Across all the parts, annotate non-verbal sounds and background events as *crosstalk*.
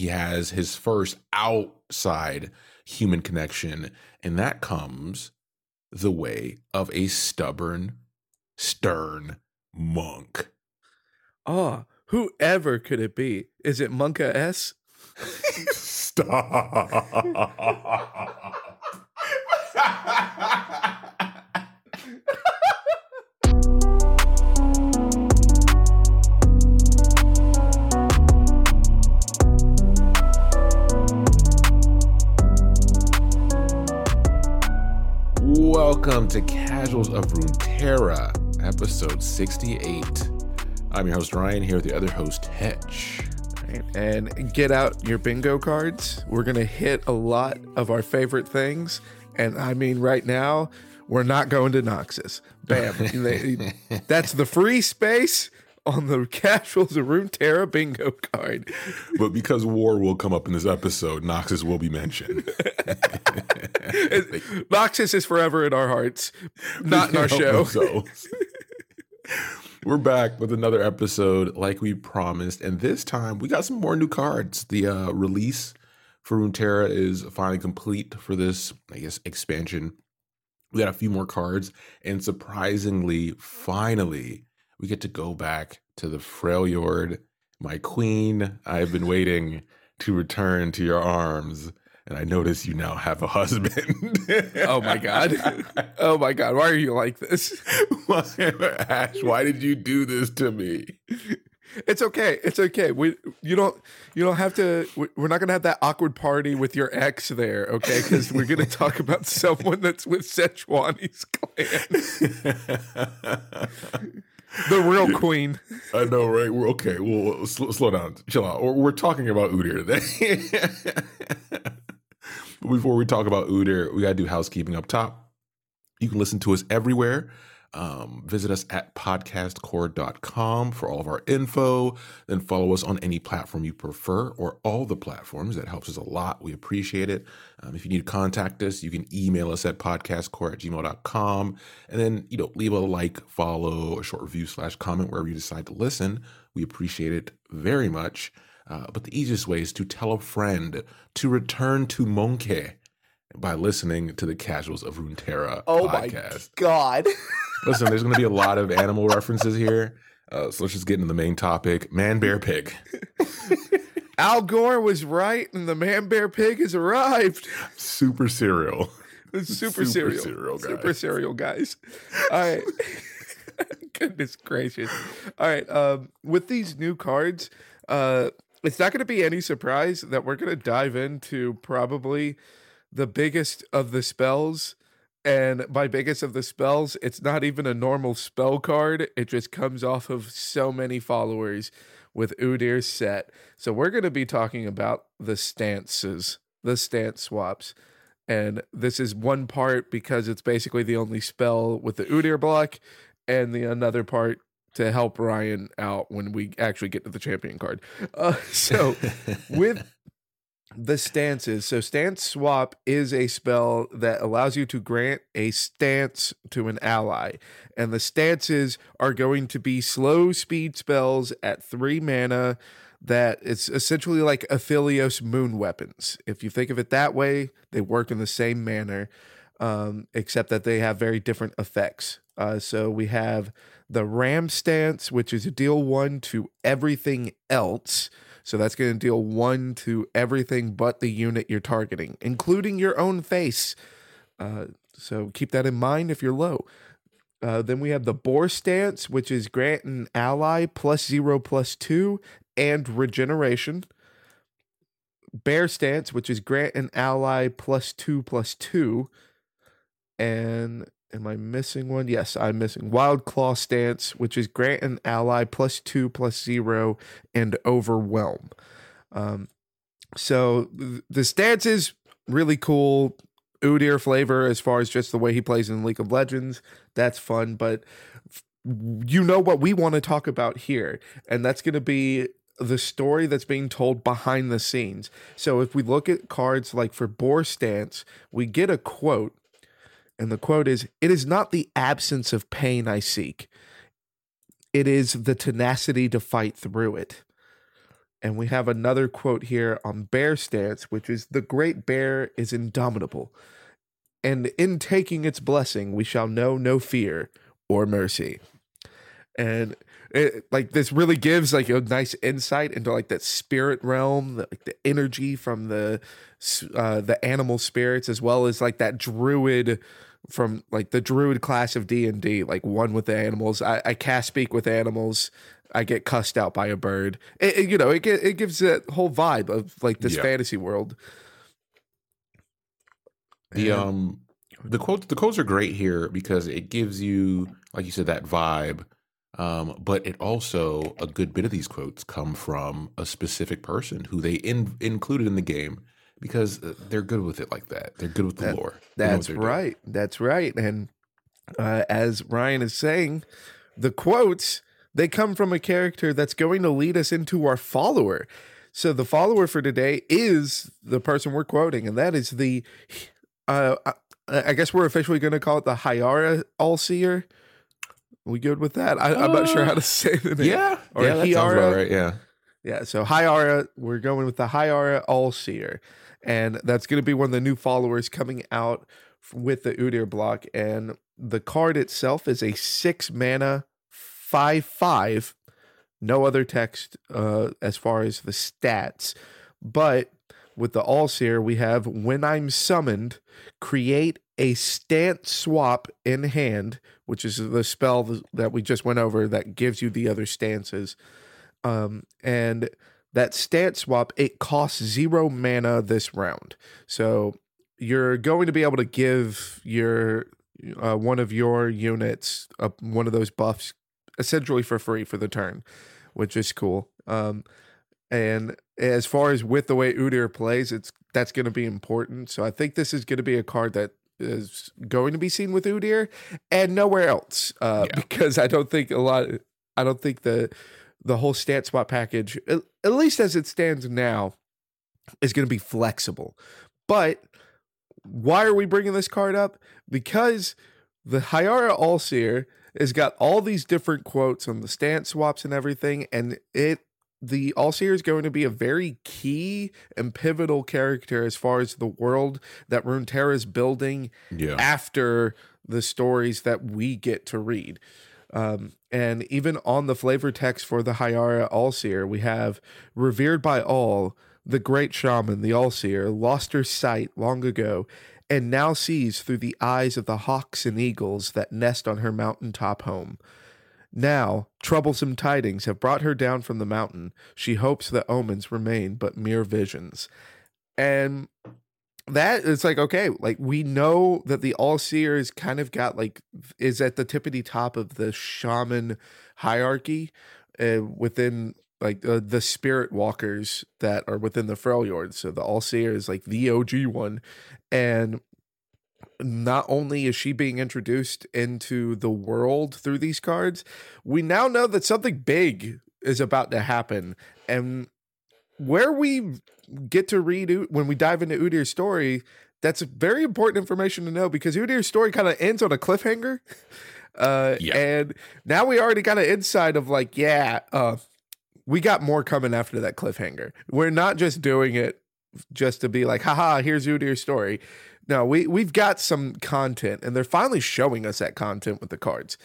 he has his first outside human connection, and that comes the way of a stubborn, stern monk. Oh, whoever could it be? Is it Monka S? *laughs* Stop. *laughs* Welcome to Casuals of Runeterra, episode 68. I'm your host Ryan here with the other host Hetch. And get out your bingo cards. We're going to hit a lot of our favorite things. And I mean, right now, we're not going to Noxus. Bam. *laughs* That's the free space on the Casuals of Runeterra bingo card. But because war will come up in this episode, Noxus will be mentioned. *laughs* Noxus is forever in our hearts, not in our show. So. We're back with another episode like we promised. And this time we got some more new cards. The uh, release for Runeterra is finally complete for this, I guess, expansion. We got a few more cards. And surprisingly, finally, we get to go back to the Frail Freljord, my queen. I've been waiting to return to your arms. And I notice you now have a husband. oh my god! Oh my god! Why are you like this, Why, *laughs* Ash? Why did you do this to me? It's okay. It's okay. We you don't you don't have to. We're not gonna have that awkward party with your ex there, okay? Because we're gonna *laughs* talk about someone that's with Sejuani's clan the real queen. I know, right? We're okay. Well, slow, slow down, chill out. We're, we're talking about Udyr today. *laughs* Before we talk about Udyr, we gotta do housekeeping up top. You can listen to us everywhere um, visit us at podcastcore.com for all of our info. Then follow us on any platform you prefer or all the platforms. That helps us a lot. We appreciate it. Um, if you need to contact us, you can email us at podcastcore at gmail.com. And then, you know, leave a like, follow, a short review slash comment wherever you decide to listen. We appreciate it very much. Uh, but the easiest way is to tell a friend to return to Monke by listening to the Casuals of Runeterra oh podcast. my god! *laughs* Listen, there's going to be a lot of animal references here, uh, so let's just get into the main topic: man, bear, pig. *laughs* Al Gore was right, and the man, bear, pig has arrived. Super cereal. Super, super cereal. cereal guys. Super cereal guys. All right. *laughs* Goodness gracious. All right. Um, with these new cards, uh, it's not going to be any surprise that we're going to dive into probably the biggest of the spells. And by biggest of the spells, it's not even a normal spell card. It just comes off of so many followers with Udyr's set. So we're going to be talking about the stances, the stance swaps. And this is one part because it's basically the only spell with the Udyr block, and the another part to help Ryan out when we actually get to the champion card. Uh, so *laughs* with the stances. So, stance swap is a spell that allows you to grant a stance to an ally. And the stances are going to be slow speed spells at three mana that it's essentially like Aphelios moon weapons. If you think of it that way, they work in the same manner, um, except that they have very different effects. Uh, so, we have the Ram stance, which is deal one to everything else so that's going to deal one to everything but the unit you're targeting, including your own face. Uh, so keep that in mind if you're low. Uh, then we have the Boar stance, which is grant an ally plus zero plus two and regeneration. Bear stance, which is grant an ally plus two plus two. And Am I missing one? Yes, I'm missing Wild Claw stance, which is grant an ally plus two plus zero and overwhelm. Um, so th- the stance is really cool. Udyr flavor as far as just the way he plays in League of Legends. That's fun, but f- you know what we want to talk about here, and that's going to be the story that's being told behind the scenes. So if we look at cards like for Boar Stance, we get a quote and the quote is It is not the absence of pain I seek, it is the tenacity to fight through it. And we have another quote here on bear stance, which is the great bear is indomitable. And in taking its blessing, we shall know no fear or mercy. And it, like this really gives like a nice insight into like that spirit realm, the, like the energy from the uh, the animal spirits, as well as like that druid from like the druid class of D and D, like one with the animals. I, I cast speak with animals. I get cussed out by a bird. It, it, you know, it it gives that whole vibe of like this yeah. fantasy world. The and, um the quotes the quotes are great here because it gives you, like you said, that vibe. Um, but it also a good bit of these quotes come from a specific person who they in, included in the game because uh, they're good with it like that. They're good with the that, lore. That's right. Doing. That's right. And uh, as Ryan is saying, the quotes they come from a character that's going to lead us into our follower. So the follower for today is the person we're quoting, and that is the. Uh, I guess we're officially going to call it the Hyara Allseer. We good with that? I, am not sure how to *laughs* say the name. Yeah, or yeah, Hiara. right. Yeah, yeah. So Hyara, we're going with the Hyara Allseer, and that's going to be one of the new followers coming out with the Udyr block. And the card itself is a six mana five five. No other text uh, as far as the stats, but with the Allseer, we have when I'm summoned, create a stance swap in hand, which is the spell that we just went over that gives you the other stances. Um, and that stance swap, it costs zero mana this round. So you're going to be able to give your uh, one of your units uh, one of those buffs essentially for free for the turn, which is cool. Um, and as far as with the way Udyr plays, it's that's going to be important. So I think this is going to be a card that is going to be seen with Udyr and nowhere else uh, yeah. *laughs* because I don't think a lot. I don't think the the whole stat swap package, at, at least as it stands now, is going to be flexible. But why are we bringing this card up? Because the Hyara Allseer has got all these different quotes on the stance swaps and everything, and it the Allseer is going to be a very key and pivotal character as far as the world that Runeterra is building yeah. after the stories that we get to read. Um, and even on the flavor text for the Hyara Allseer, we have revered by all, the great shaman, the Allseer, lost her sight long ago, and now sees through the eyes of the hawks and eagles that nest on her mountaintop home. Now, troublesome tidings have brought her down from the mountain. She hopes the omens remain but mere visions. And that is like okay like we know that the all seer is kind of got like is at the tippity top of the shaman hierarchy uh, within like uh, the spirit walkers that are within the Freljord. So the all seer is like the OG one, and not only is she being introduced into the world through these cards, we now know that something big is about to happen. And where we get to read when we dive into Udyr's story, that's very important information to know because Udyr's story kind of ends on a cliffhanger. *laughs* Uh, yeah. And now we already got an insight of like, yeah, uh, we got more coming after that cliffhanger. We're not just doing it just to be like, haha, here's Udyr's story. No, we we've got some content, and they're finally showing us that content with the cards.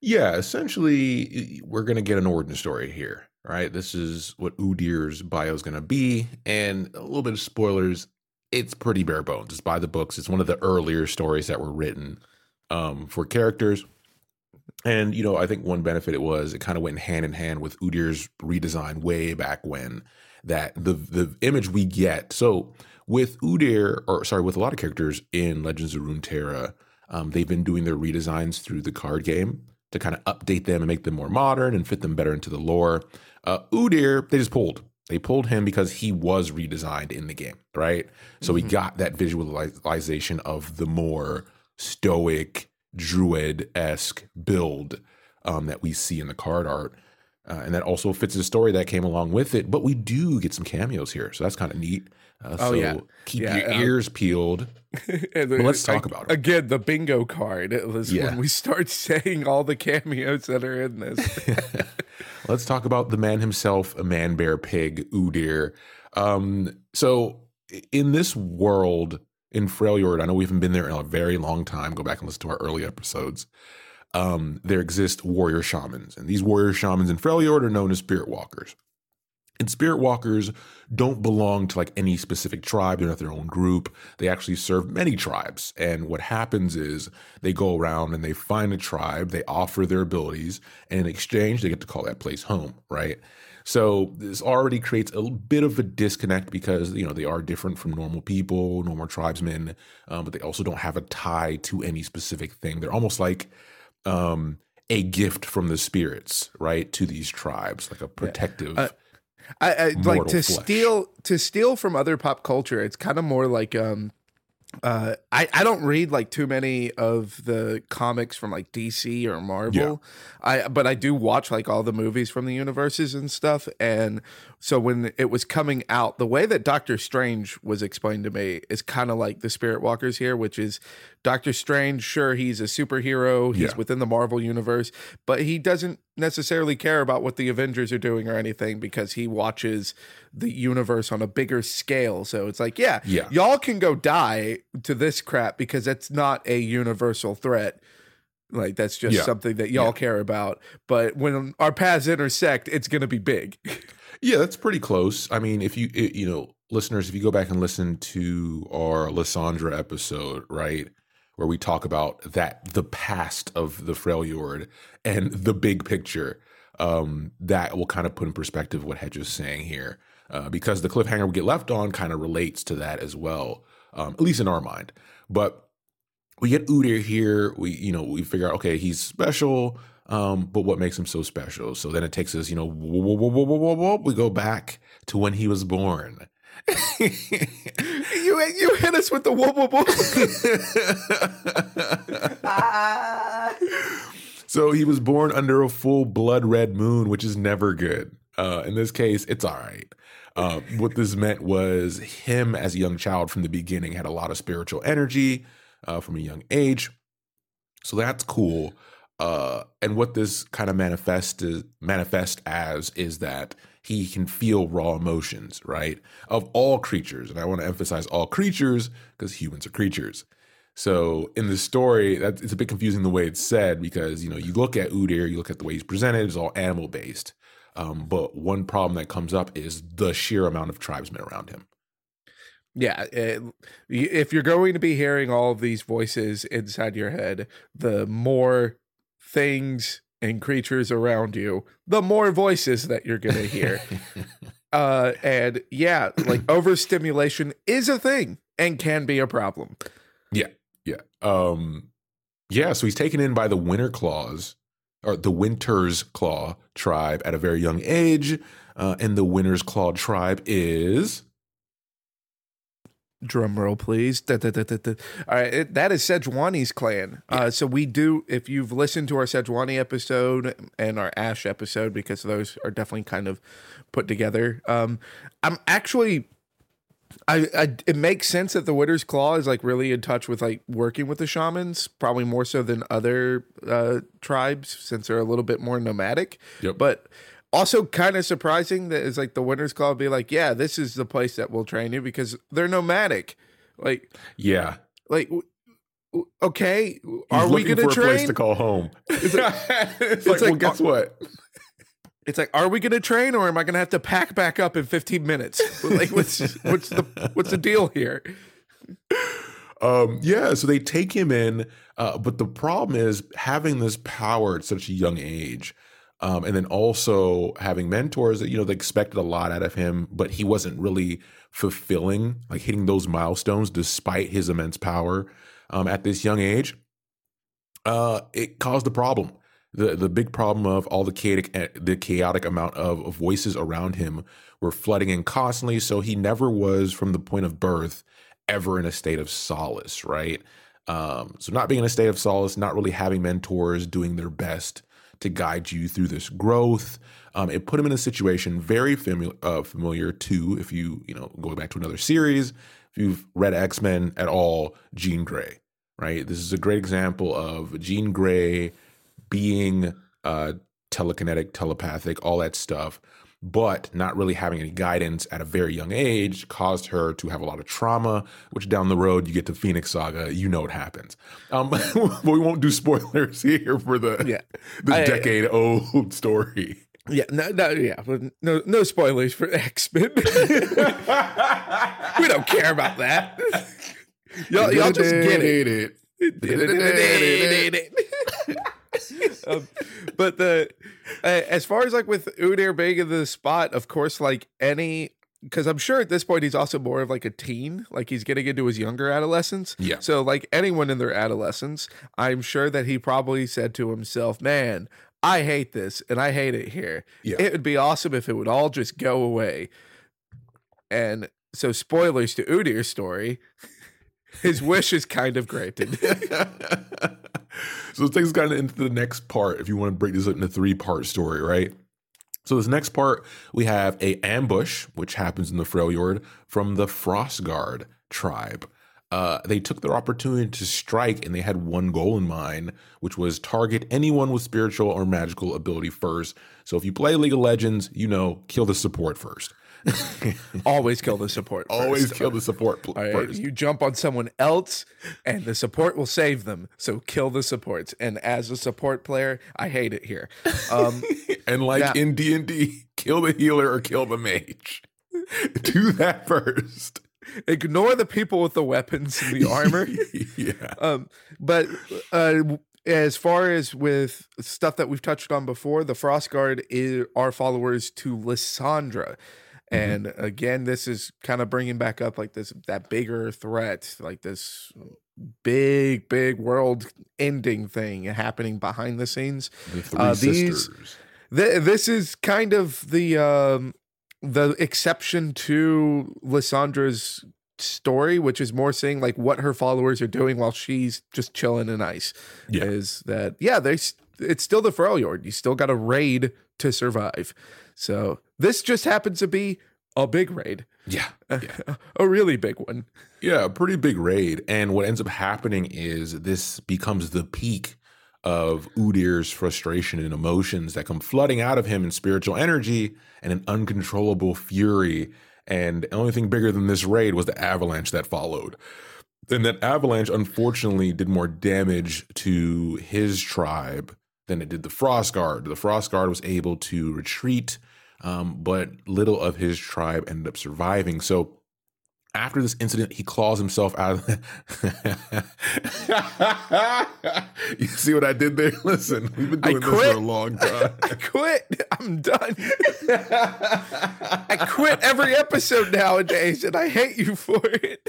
Yeah, essentially, we're gonna get an origin story here, right? This is what Udyr's bio is gonna be, and a little bit of spoilers. It's pretty bare bones. It's by the books. It's one of the earlier stories that were written um, for characters. And you know, I think one benefit it was it kind of went hand in hand with Udyr's redesign way back when. That the the image we get. So with Udyr, or sorry, with a lot of characters in Legends of Runeterra, um, they've been doing their redesigns through the card game to kind of update them and make them more modern and fit them better into the lore. Uh, Udyr, they just pulled. They pulled him because he was redesigned in the game, right? So mm-hmm. we got that visualization of the more stoic, druid esque build um, that we see in the card art. Uh, and that also fits the story that came along with it. But we do get some cameos here, so that's kind of neat. Uh, oh so yeah, keep yeah, your ears peeled. *laughs* but let's talk about it again. The bingo card was yeah. when we start *laughs* saying all the cameos that are in this. *laughs* let's talk about the man himself, a man bear pig, Udyr. Um, so in this world in Freljord, I know we haven't been there in a very long time. Go back and listen to our early episodes. Um, there exist warrior shamans, and these warrior shamans in Freljord are known as spirit walkers. And spirit walkers don't belong to like any specific tribe. They're not their own group. They actually serve many tribes. And what happens is they go around and they find a tribe, they offer their abilities, and in exchange, they get to call that place home, right? So this already creates a bit of a disconnect because you know they are different from normal people, normal tribesmen, um, but they also don't have a tie to any specific thing. They're almost like um, a gift from the spirits, right, to these tribes, like a protective. Yeah. Uh, I, I like to flesh. steal to steal from other pop culture. It's kind of more like um, uh, I I don't read like too many of the comics from like DC or Marvel. Yeah. I but I do watch like all the movies from the universes and stuff. And so when it was coming out, the way that Doctor Strange was explained to me is kind of like the Spirit Walkers here, which is Doctor Strange. Sure, he's a superhero. He's yeah. within the Marvel universe, but he doesn't necessarily care about what the Avengers are doing or anything because he watches the universe on a bigger scale. So it's like, yeah, yeah, y'all can go die to this crap because it's not a universal threat. Like that's just yeah. something that y'all yeah. care about. But when our paths intersect, it's going to be big. *laughs* Yeah, that's pretty close. I mean, if you it, you know, listeners, if you go back and listen to our Lissandra episode, right, where we talk about that the past of the Freljord and the big picture, um, that will kind of put in perspective what Hetch is saying here, uh, because the cliffhanger we get left on kind of relates to that as well, um, at least in our mind. But we get Udyr here. We you know we figure out okay he's special. Um, but what makes him so special? So then it takes us, you know, whoa, whoa, whoa, we go back to when he was born. *laughs* you you hit us with the whoa whoa. *laughs* so he was born under a full blood red moon, which is never good. Uh, in this case, it's all right. Uh, what this meant was him as a young child from the beginning had a lot of spiritual energy uh, from a young age. So that's cool. Uh, and what this kind of manifest manifest as is that he can feel raw emotions, right? Of all creatures, and I want to emphasize all creatures because humans are creatures. So in the story, that it's a bit confusing the way it's said because you know you look at Udyr, you look at the way he's presented, it's all animal based. Um, but one problem that comes up is the sheer amount of tribesmen around him. Yeah, it, if you're going to be hearing all of these voices inside your head, the more things and creatures around you, the more voices that you're going to hear. *laughs* uh, and yeah, like *clears throat* overstimulation is a thing and can be a problem. Yeah, yeah, um, yeah. So he's taken in by the Winter Claws or the Winter's Claw tribe at a very young age, uh, and the Winter's Claw tribe is drum roll please da, da, da, all right it, that is sejuani's clan yeah. uh, so we do if you've listened to our sejuani episode and our ash episode because those are definitely kind of put together um, i'm actually I, I it makes sense that the Winter's Claw is like really in touch with like working with the shamans, probably more so than other uh, tribes since they're a little bit more nomadic. Yep. But also kind of surprising that it's like the Winter's Claw be like, yeah, this is the place that will train you because they're nomadic. Like, yeah, like okay, are we going to train? A place to call home. It's like, *laughs* it's like, well, guess what? It's like, are we going to train, or am I going to have to pack back up in 15 minutes? *laughs* like, what's what's the what's the deal here? Um, yeah, so they take him in, uh, but the problem is having this power at such a young age um, and then also having mentors that you know they expected a lot out of him, but he wasn't really fulfilling, like hitting those milestones despite his immense power um, at this young age. Uh, it caused a problem. The the big problem of all the chaotic eh, the chaotic amount of, of voices around him were flooding in constantly. So he never was from the point of birth ever in a state of solace, right? Um, so not being in a state of solace, not really having mentors doing their best to guide you through this growth. Um, it put him in a situation very familiar, uh, familiar to if you you know going back to another series, if you've read X Men at all, Jean Grey, right? This is a great example of Jean Grey being uh, telekinetic, telepathic, all that stuff, but not really having any guidance at a very young age caused her to have a lot of trauma, which down the road you get to Phoenix Saga, you know what happens. Um, *laughs* but we won't do spoilers *laughs* here for the yeah. the decade old story. Yeah, no, no, yeah, no, no spoilers for *laughs* X Men. we don't care about that. Y'all, y'all just get it. *laughs* um, but the uh, as far as like with Udyr being in the spot, of course, like any because I'm sure at this point he's also more of like a teen, like he's getting into his younger adolescence. Yeah. So like anyone in their adolescence, I'm sure that he probably said to himself, "Man, I hate this, and I hate it here. Yeah. It would be awesome if it would all just go away." And so, spoilers to Udyr's story. *laughs* His wish is kind of granted. *laughs* so this takes kind of into the next part if you want to break this up into three part story, right? So this next part, we have a ambush, which happens in the Freljord from the Frostguard tribe. Uh, they took their opportunity to strike and they had one goal in mind, which was target anyone with spiritual or magical ability first. So if you play League of Legends, you know, kill the support first. *laughs* Always kill the support. *laughs* First. Always kill the support pl- right, first. You jump on someone else, and the support will save them. So kill the supports. And as a support player, I hate it here. Um, *laughs* and like now, in D and D, kill the healer or kill the mage. Do that first. Ignore the people with the weapons and the armor. yeah. Um, but uh, as far as with stuff that we've touched on before, the Frostguard is, are followers to Lissandra. Mm-hmm. And again, this is kind of bringing back up like this that bigger threat, like this big, big world ending thing happening behind the scenes. The three uh, these, sisters. Th- this is kind of the um, the exception to Lissandra's story, which is more saying like what her followers are doing while she's just chilling in ice. Yeah. Is that yeah? They it's still the Freljord. You still got to raid to survive. So this just happens to be a big raid. Yeah. *laughs* yeah. a really big one. Yeah, a pretty big raid. And what ends up happening is this becomes the peak of Udyr's frustration and emotions that come flooding out of him in spiritual energy and an uncontrollable fury. And the only thing bigger than this raid was the avalanche that followed. And that avalanche, unfortunately, did more damage to his tribe than it did the Frost Guard. The Frost Guard was able to retreat um, but little of his tribe ended up surviving. So after this incident, he claws himself out of the. *laughs* you see what I did there? *laughs* Listen, we've been doing this for a long *laughs* time. I quit. I'm done. I quit every episode nowadays, and I hate you for it.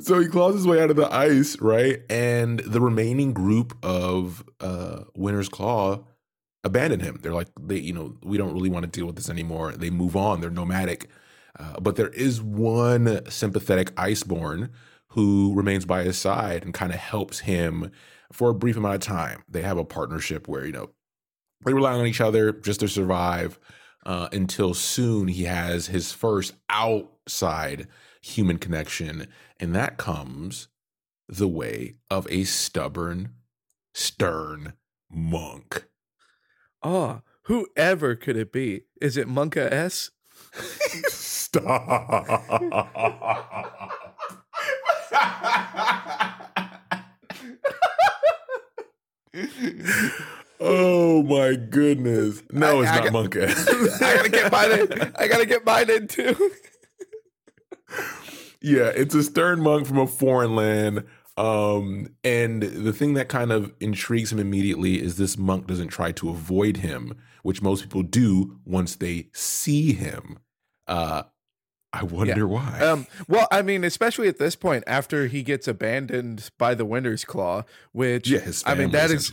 so he claws his way out of the ice, right? And the remaining group of uh, Winter's Claw abandon him. They're like, they, you know, we don't really want to deal with this anymore. They move on. They're nomadic. Uh, but there is one sympathetic Iceborn who remains by his side and kind of helps him for a brief amount of time. They have a partnership where, you know, they rely on each other just to survive uh, until soon he has his first outside human connection. And that comes the way of a stubborn, stern monk. Oh, whoever could it be? Is it Monka S? Stop. oh my goodness. No, it's I, not Monka. *laughs* I gotta get mine in. I gotta get mine in too. yeah, it's a stern monk from a foreign land um, and the thing that kind of intrigues him immediately is this monk doesn't try to avoid him, which most people do once they see him. Uh, I wonder yeah. why. Um, well, I mean, especially at this point, after he gets abandoned by the Winter's Claw, which yeah, I mean, that is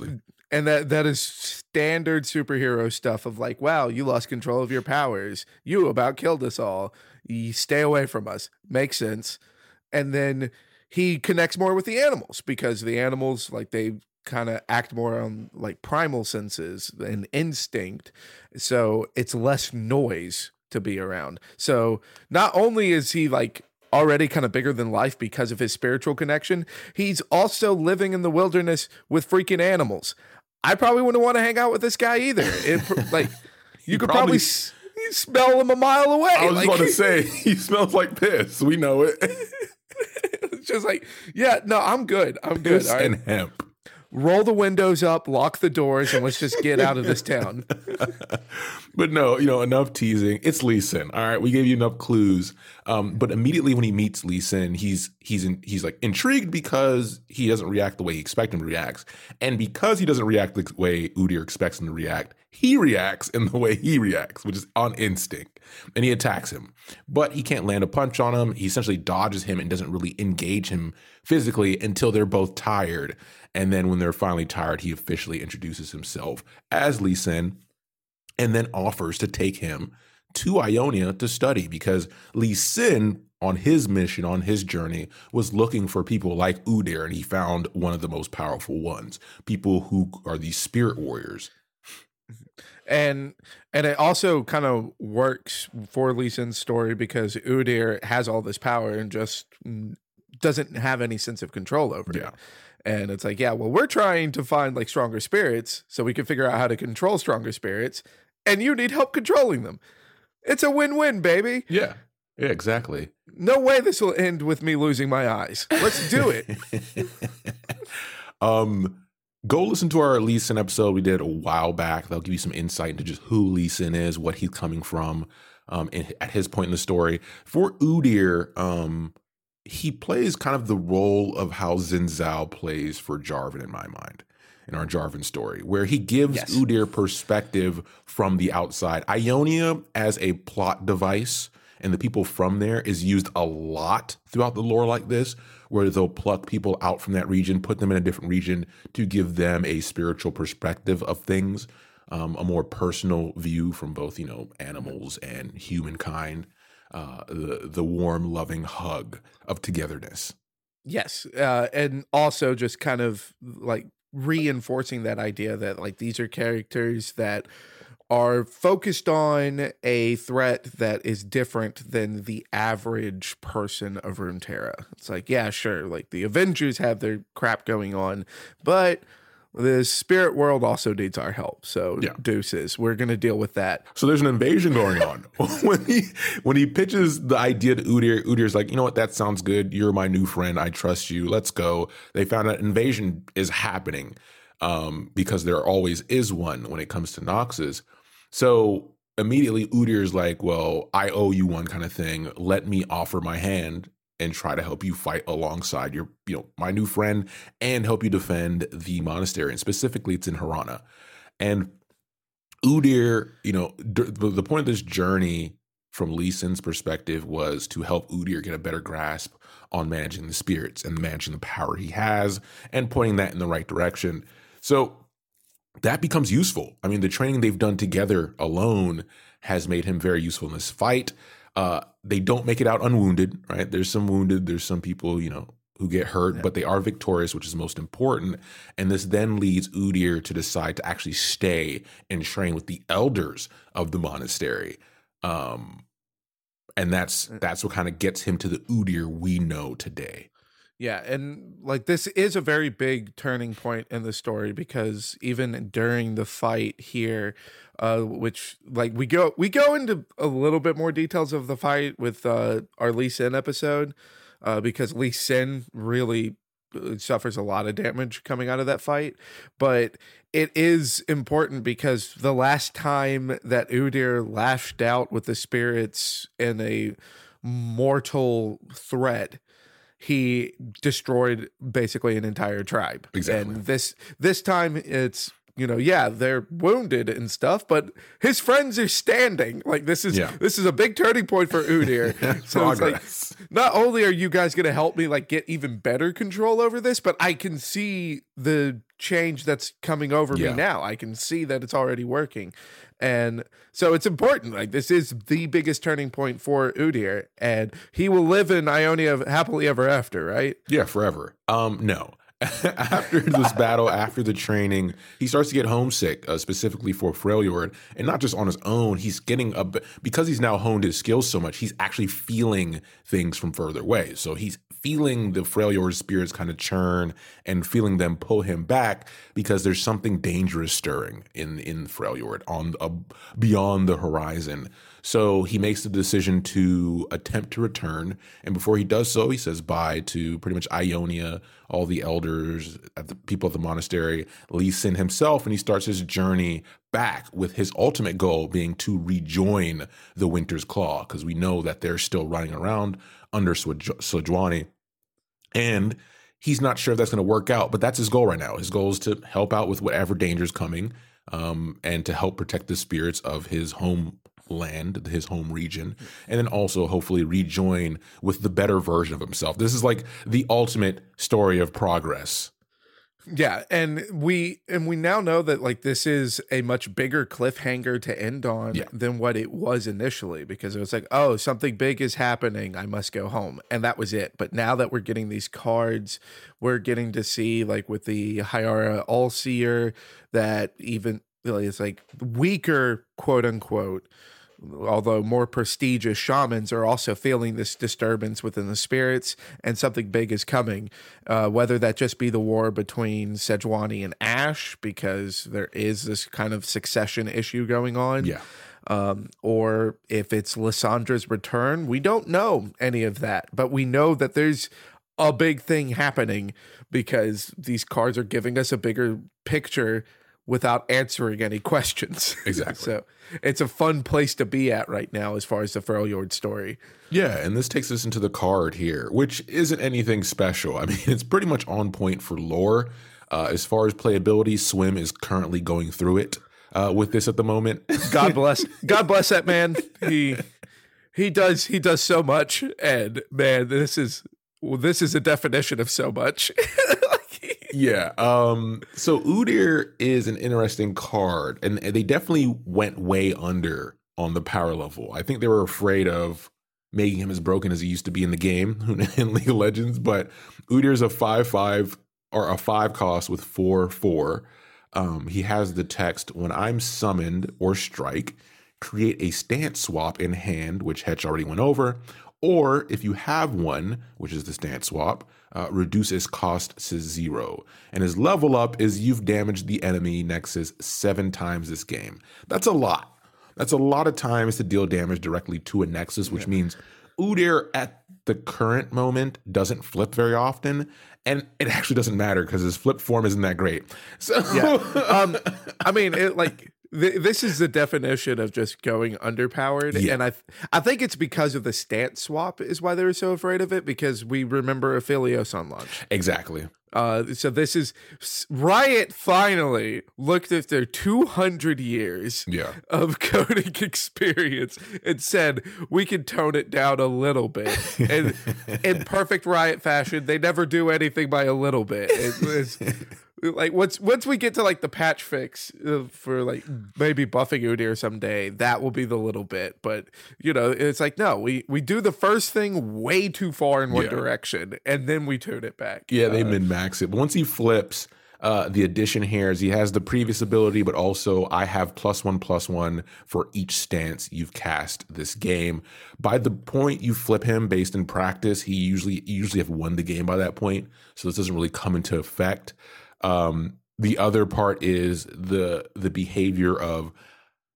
and that that is standard superhero stuff of like, wow, you lost control of your powers. You about killed us all. You stay away from us. Makes sense. And then he connects more with the animals because the animals like they kind of act more on like primal senses and instinct. So it's less noise to be around. So not only is he like already kind of bigger than life because of his spiritual connection, he's also living in the wilderness with freaking animals. I probably wouldn't want to hang out with this guy either. It, *laughs* like you could probably, probably you smell him a mile away. I was like, about to *laughs* say he smells like piss. We know it. *laughs* it's just like, yeah, no, I'm good. I'm good. Piss and hemp roll the windows up, lock the doors, and let's just get out of this town. *laughs* but no, you know, enough teasing. It's Lee Sin. All right, we gave you enough clues. Um, but immediately when he meets Lee Sin, he's he's in, he's like intrigued because he doesn't react the way he expects him to react, and because he doesn't react the way Udyr expects him to react, he reacts in the way he reacts, which is on instinct, and he attacks him. But he can't land a punch on him. He essentially dodges him and doesn't really engage him physically until they're both tired. And then when they're finally tired, he officially introduces himself as Lee Sin and then offers to take him to Ionia to study because Lee Sin on his mission, on his journey, was looking for people like Udyr, and he found one of the most powerful ones, people who are these spirit warriors. And and it also kind of works for Lee Sin's story because Udyr has all this power and just doesn't have any sense of control over yeah. it. And it's like, yeah, well, we're trying to find like stronger spirits so we can figure out how to control stronger spirits, and you need help controlling them. It's a win win, baby. Yeah. Yeah, exactly. No way this will end with me losing my eyes. Let's do it. *laughs* um, go listen to our Lee Sin episode we did a while back. That'll give you some insight into just who Lee Sin is, what he's coming from, um, in, at his point in the story. For Udyr, um, he plays kind of the role of how Xin Zhao plays for Jarvan in my mind in our Jarvan story, where he gives yes. Udyr perspective from the outside. Ionia as a plot device and the people from there is used a lot throughout the lore like this, where they'll pluck people out from that region, put them in a different region to give them a spiritual perspective of things, um, a more personal view from both, you know, animals and humankind uh, the the warm, loving hug of togetherness. Yes, uh, and also just kind of like reinforcing that idea that like these are characters that are focused on a threat that is different than the average person of Runeterra. It's like, yeah, sure, like the Avengers have their crap going on, but the spirit world also needs our help. So yeah. deuces, we're gonna deal with that. So there's an invasion going on. *laughs* when he when he pitches the idea to Udyr, Udyr's like, you know what, that sounds good. You're my new friend. I trust you. Let's go. They found out invasion is happening um, because there always is one when it comes to Noxus. So immediately Udyr's like, well, I owe you one kind of thing. Let me offer my hand and try to help you fight alongside your, you know, my new friend and help you defend the monastery. And specifically, it's in Hirana. And Udyr, you know, the point of this journey from Lee Sin's perspective was to help Udyr get a better grasp on managing the spirits and managing the power he has and pointing that in the right direction. So that becomes useful. I mean, the training they've done together alone has made him very useful in this fight. Uh, they don't make it out unwounded, right? There's some wounded, there's some people, you know, who get hurt, yeah. but they are victorious, which is most important. And this then leads Udyr to decide to actually stay and train with the elders of the monastery. Um, and that's uh that's what kind of gets him to the Udyr we know today. Yeah, and like this is a very big turning point in the story because even during the fight here, uh, which like we go we go into a little bit more details of the fight with uh, our Lee Sin episode, uh, because Lee Sin really uh, suffers a lot of damage coming out of that fight, but it is important because the last time that Udyr lashed out with the spirits in a mortal threat he destroyed basically an entire tribe. Exactly. And this this time it's you know, yeah, they're wounded and stuff, but his friends are standing. Like this is yeah. this is a big turning point for Udyr. *laughs* so it's like not only are you guys gonna help me like get even better control over this, but I can see the change that's coming over yeah. me now. I can see that it's already working. And so it's important. Like this is the biggest turning point for Udyr, and he will live in Ionia happily ever after, right? Yeah, forever. Um, no. *laughs* after this battle, after the training, he starts to get homesick, uh, specifically for Freljord, and not just on his own. He's getting a because he's now honed his skills so much. He's actually feeling things from further away. So he's feeling the Freljord spirits kind of churn and feeling them pull him back because there's something dangerous stirring in in Freljord on uh, beyond the horizon. So he makes the decision to attempt to return. And before he does so, he says bye to pretty much Ionia, all the elders, the people of the monastery, Lee Sin himself, and he starts his journey back with his ultimate goal being to rejoin the Winter's Claw, because we know that they're still running around under Sejuani. And he's not sure if that's going to work out, but that's his goal right now. His goal is to help out with whatever danger is coming um, and to help protect the spirits of his home land, his home region, and then also hopefully rejoin with the better version of himself. This is like the ultimate story of progress. Yeah, and we and we now know that like this is a much bigger cliffhanger to end on yeah. than what it was initially because it was like, oh, something big is happening, I must go home. And that was it. But now that we're getting these cards, we're getting to see like with the Hyara All-Seer that even it's like weaker quote unquote although more prestigious shamans are also feeling this disturbance within the spirits and something big is coming. Uh, whether that just be the war between Sejuani and Ash, because there is this kind of succession issue going on. Yeah. Um, or if it's Lissandra's return, we don't know any of that, but we know that there's a big thing happening because these cards are giving us a bigger picture without answering any questions. *laughs* Exactly. so it's a fun place to be at right now as far as the Freljord story. Yeah, and this takes us into the card here, which isn't anything special. I mean, *laughs* it's pretty much on point for lore. Uh, as far as playability, Swim is currently going through it uh, with this at the moment. *laughs* God bless, God bless that man. He he does he does so much, and man, this is well, this is a definition of so much. Yeah. Um, so Udyr is an interesting card, and they definitely went way under on the power level. I think they were afraid of making him as broken as he used to be in the game *laughs* in League of Legends. But Udyr's a five five or a five cost with four four. Um, he has the text when I'm summoned or strike, create a stance swap in hand, which Hetch already went over. Or if you have one, which is the stance swap, uh, reduce his cost to zero. And his level up is you've damaged the enemy Nexus seven times this game. That's a lot. That's a lot of times to deal damage directly to a Nexus, which yeah. means Udyr at the current moment doesn't flip very often. And it actually doesn't matter because his flip form isn't that great. So, yeah. *laughs* um, I mean, it, like this is the definition of just going underpowered, yeah. and I I think it's because of the stance swap is why they were so afraid of it because we remember Aphelios on launch exactly. Uh, so this is Riot finally looked at their 200 years yeah. of *laughs* coding experience and said we can tone it down a little bit. *laughs* And in perfect Riot fashion, they never do anything by a little bit. It, like once once we get to like the patch fix uh, for like maybe buffing Udyr someday, that will be the little bit. But you know, it's like no, we we do the first thing way too far in one yeah. direction, and then we tune it back. Yeah, they uh, min max it. Once he flips. Uh, the addition here is he has the previous ability, but also I have plus one plus one for each stance you've cast this game. By the point you flip him based in practice, he usually you usually have won the game by that point. So this doesn't really come into effect. Um, the other part is the the behavior of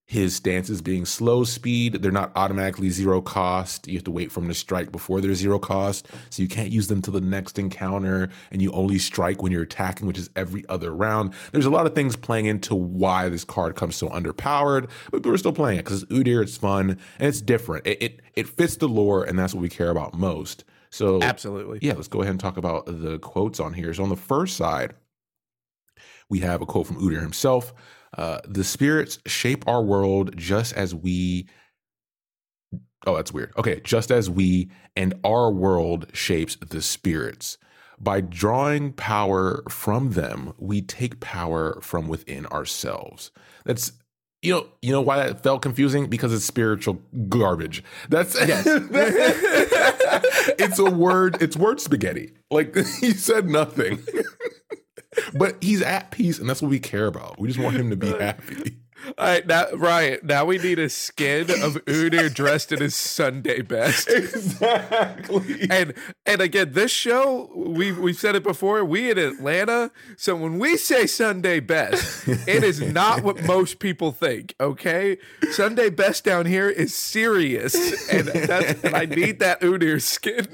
his stances being slow speed. They're not automatically zero cost. You have to wait for him to strike before they're zero cost. So you can't use them to the next encounter, and you only strike when you're attacking, which is every other round. There's a lot of things playing into why this card comes so underpowered, but we're still playing it because it's Udyr, it's fun, and it's different. It, it it fits the lore, and that's what we care about most. So absolutely, yeah. Let's go ahead and talk about the quotes on here. So on the first side, we have a quote from Udyr himself uh, The spirits shape our world just as we. Oh, that's weird. Okay, just as we and our world shapes the spirits. By drawing power from them, we take power from within ourselves. That's you know, you know why that felt confusing because it's spiritual garbage. That's *laughs* yes. it's a word. It's word spaghetti. Like *laughs* he said nothing. *laughs* but he's at peace, and that's what we care about. We just want him to be happy. All right, now Ryan, now we need a skin of Udyr dressed in his Sunday best. Exactly. And and again, this show we we've said it before. We in Atlanta, so when we say Sunday best, it is not what most people think. Okay, Sunday best down here is serious, and that's and I need that Udyr skin.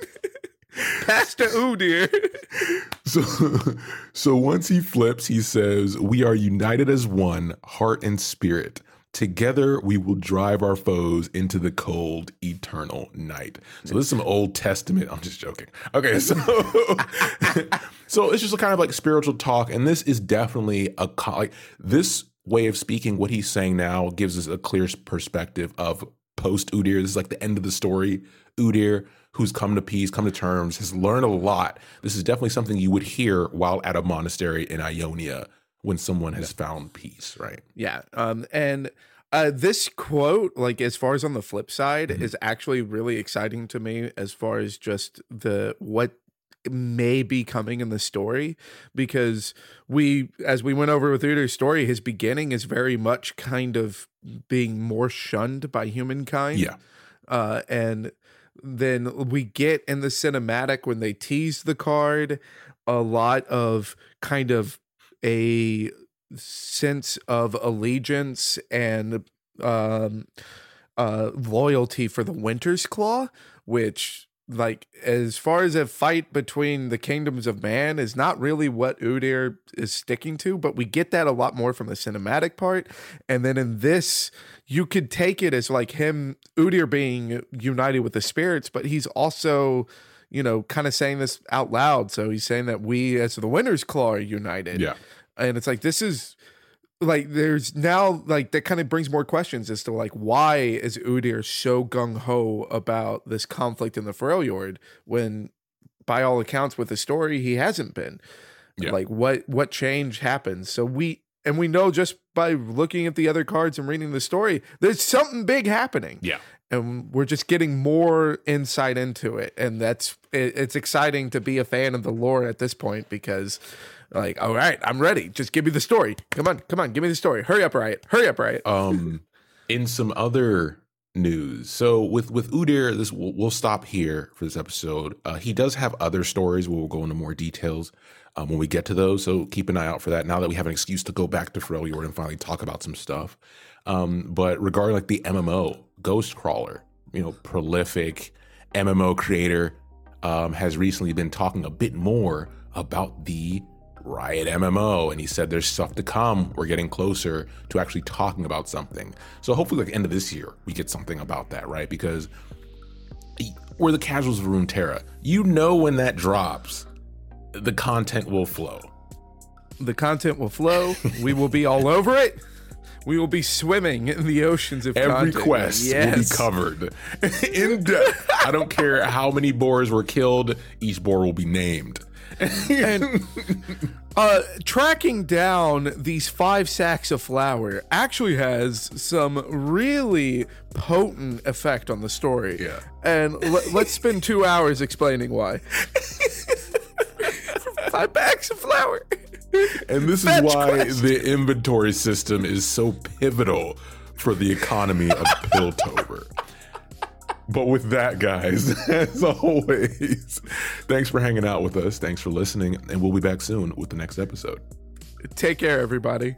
Pastor Udyr. So, so once he flips, he says, "We are united as one, heart and spirit." Together we will drive our foes into the cold, eternal night. So this is some Old Testament. I'm just joking. Okay, so *laughs* so it's just a kind of like spiritual talk, and this is definitely a like this way of speaking. What he's saying now gives us a clear perspective of post Udyr. This is like the end of the story. Udyr, who's come to peace, come to terms, has learned a lot. This is definitely something you would hear while at a monastery in Ionia when someone has found peace, right? Yeah. Um, and uh, this quote, like as far as on the flip side, mm-hmm. is actually really exciting to me as far as just the what may be coming in the story because we as we went over with Udyr's story, his beginning is very much kind of being more shunned by humankind. Yeah. Uh, and then we get in the cinematic when they tease the card a lot of kind of a sense of allegiance and um, uh, loyalty for the Winter's Claw, which like as far as a fight between the kingdoms of man is not really what Udyr is sticking to, but we get that a lot more from the cinematic part. And then in this, you could take it as like him Udyr being united with the spirits, but he's also you know, kind of saying this out loud. So he's saying that we, as the Winter's Claw, are united. Yeah and it's like this is like there's now like that kind of brings more questions as to like why is Udyr so gung ho about this conflict in the Freljord when by all accounts with the story he hasn't been. Yeah. Like what what change happens? So we and we know just by looking at the other cards and reading the story, there's something big happening. Yeah. And we're just getting more insight into it. And that's it, it's exciting to be a fan of the lore at this point because like, all right, I'm ready. Just give me the story. Come on, come on, give me the story. Hurry up, Riot. Hurry up, Riot. Um, in some other news, so with with Udyr, this we'll, we'll stop here for this episode. Uh, he does have other stories. We'll go into more details um, when we get to those. So keep an eye out for that. Now that we have an excuse to go back to Freljord and finally talk about some stuff. Um, but regarding like the MMO Ghostcrawler, you know, prolific MMO creator, um, has recently been talking a bit more about the Riot MMO, and he said there's stuff to come. We're getting closer to actually talking about something. So hopefully, like end of this year, we get something about that, right? Because we're the casuals of Runeterra. You know when that drops, the content will flow. The content will flow. we will be all over it. We will be swimming in the oceans of every content. quest yes. will be covered *laughs* in depth. I don't care how many boars were killed; each boar will be named *laughs* and uh, tracking down these five sacks of flour actually has some really potent effect on the story. Yeah. And l- let's spend two *laughs* hours explaining why. *laughs* five bags of flour. And this is why quest. the inventory system is so pivotal for the economy of Piltover. But with that, guys, *laughs* as always, thanks for hanging out with us. Thanks for listening. And we'll be back soon with the next episode. Take care, everybody.